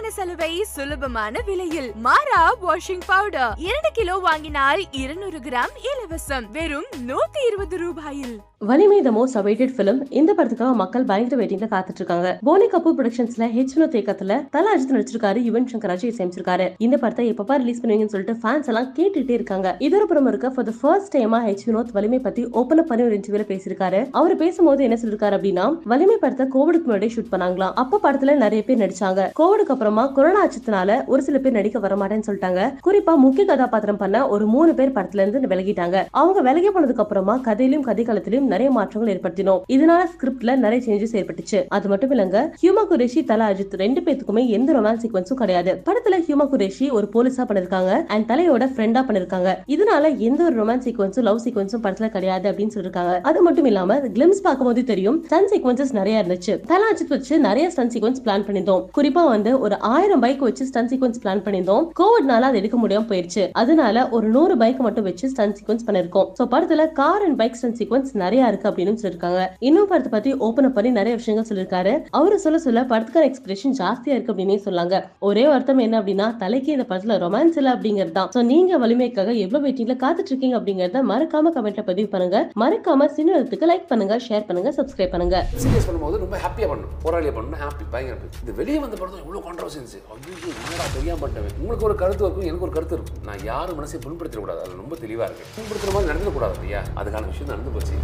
குறைவான சலுவை சுலபமான விலையில் மாறா வாஷிங் பவுடர் இரண்டு கிலோ வாங்கினால் இருநூறு கிராம் இலவசம். வெறும் நூத்தி இருபது ரூபாயில். வலிமை த மோஸ்ட் அவைட்டட் பிலிம் இந்த படத்துக்காக மக்கள் பயங்கர வெயிட்டிங்ல காத்துட்டு இருக்காங்க போனி கபூர் ப்ரொடக்ஷன்ஸ்ல ஹெச் வினோத் இயக்கத்துல தல அஜித் நடிச்சிருக்காரு யுவன் சங்கர் ராஜ் இசையமைச்சிருக்காரு இந்த படத்தை எப்பப்பா ரிலீஸ் பண்ணுவீங்கன்னு சொல்லிட்டு ஃபேன்ஸ் எல்லாம் கேட்டுட்டே இருக்காங்க. இதொரு புறம் இருக்க ஃபார் த ஃபர்ஸ்ட் டைமா ஹெச் வினோத் வலிமை பத்தி ஓப்பன் பண்ணி ஒரு இன்டர்வியூல பேசியிருக்காரு. அவர் பேசும்போது என்ன சொல்லிருக்காரு அப்படின்னா வலிமை படத்தை கோவிடுக்கு முன்னாடி ஷூட் பண்ணாங்களாம். அப்ப படத்துல நிறைய பேர் நடிச்சாங்க. கோவிடுக்கு அப்புறமா கொரோனா அச்சத்தினால ஒரு சில பேர் நடிக்க வர மாட்டேன்னு சொல்லிட்டாங்க. குறிப்பா முக்கிய கதாபாத்திரம் பண்ண ஒரு மூணு பேர் படத்துல இருந்து விலகிட்டாங்க. அவங்க விலகி போனதுக்கு அப்புறமா கதையிலும் கதை காலத்திலும் நிறைய மாற்றங்கள் ஏற்படுத்தினோம். இதனால ஸ்கிரிப்ட்ல நிறைய சேஞ்சஸ் ஏற்பட்டுச்சு. அது மட்டும் இல்லங்க ஹியூமா குரேஷி தலா அஜித் ரெண்டு பேத்துக்குமே எந்த ரொமான்ஸ் சீக்வன்ஸும் கிடையாது. படத்துல ஹியூமா குரேஷி ஒரு போலீஸா பண்ணிருக்காங்க அண்ட் தலையோட ஃப்ரெண்டா பண்ணிருக்காங்க. இதனால எந்த ஒரு ரொமான்ஸ் சீக்வன்ஸும் லவ் சீக்வன்ஸும் படத்துல கிடையாது அப்படின்னு சொல்லிருக்காங்க. அது மட்டும் இல்லாம கிளிம்ஸ் பார்க்கும்போது தெரியும் ஸ்டன் சீக்வன்சஸ் நிறைய இருந்துச்சு. தலா அஜித் வச்சு நிறைய ஸ்டன் சீக்வன்ஸ் பிளான் பண்ணிருந்தோம் குறிப்பா வந்து ஒரு ஆயிரம் பைக் வச்சு ஸ்டன் சீக்வன்ஸ் பிளான் பண்ணியிருந்தோம். கோவிட்னால அது எடுக்க முடியாம போயிருச்சு. அதனால ஒரு நூறு பைக் மட்டும் வச்சு ஸ்டன் சீக்வன்ஸ் பண்ணிருக்கோம் சோ படத்துல car and bike stunt sequence நிறைய இருக்கு அப்படின்னு சொல்லிருக்காங்க. இன்னும் படத்தை பத்தி ஓபன் அப் பண்ணி நிறைய விஷயங்கள் சொல்லிருக்காரு. அவரு சொல்ல சொல்ல படத்துக்கான எக்ஸ்பிரஷன் ஜாஸ்தியா இருக்கு அப்படின்னே சொல்லாங்க ஒரே வருத்தம் என்ன அப்படின்னா தலைக்கு இந்த படத்துல ரொமான்ஸ் இல்ல அப்படிங்கிறது தான். சோ நீங்க வலிமைக்காக எவ்வளவு வெயிட்டிங்ல காத்துட்டு இருக்கீங்க அப்படிங்கறத மறக்காம கமெண்ட்ல பதிவு பண்ணுங்க. மறக்காம சினிமத்துக்கு லைக் பண்ணுங்க ஷேர் பண்ணுங்க சப்ஸ்கிரைப் பண்ணுங்க. சீரியஸ் பண்ணும்போது ரொம்ப ஹாப்பியாக பண்ணணும். போராளியா பண்ணணும் ஹாப்பி பயங்கர இந்த வெளியே வந்த படம் இவ்வளோ கான்ட்ரவர்சன்ஸ் இருந்துச்சு ஐயோ என்னடா தெரியாம பண்ணிட்டேன். உங்களுக்கு ஒரு கருத்து இருக்கும் எனக்கு ஒரு கருத்து இருக்கும். நான் யாரும் மனசை புண்படுத்திடக்கூடாது. அது ரொம்ப தெளிவா இருக்கு. புண்படுத்துற மாதிரி நடந்துடக்கூடாது ஐயா. அதுக்கான விஷயம் நடந்து போச்சு.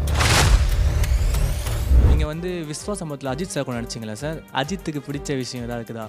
நீங்கள் வந்து விஸ்வா சம்பவத்தில் அஜித் சார் கூட நடிச்சிங்களா சார்? அஜித்துக்கு பிடிச்ச விஷயம் எதாவது இருக்குதா?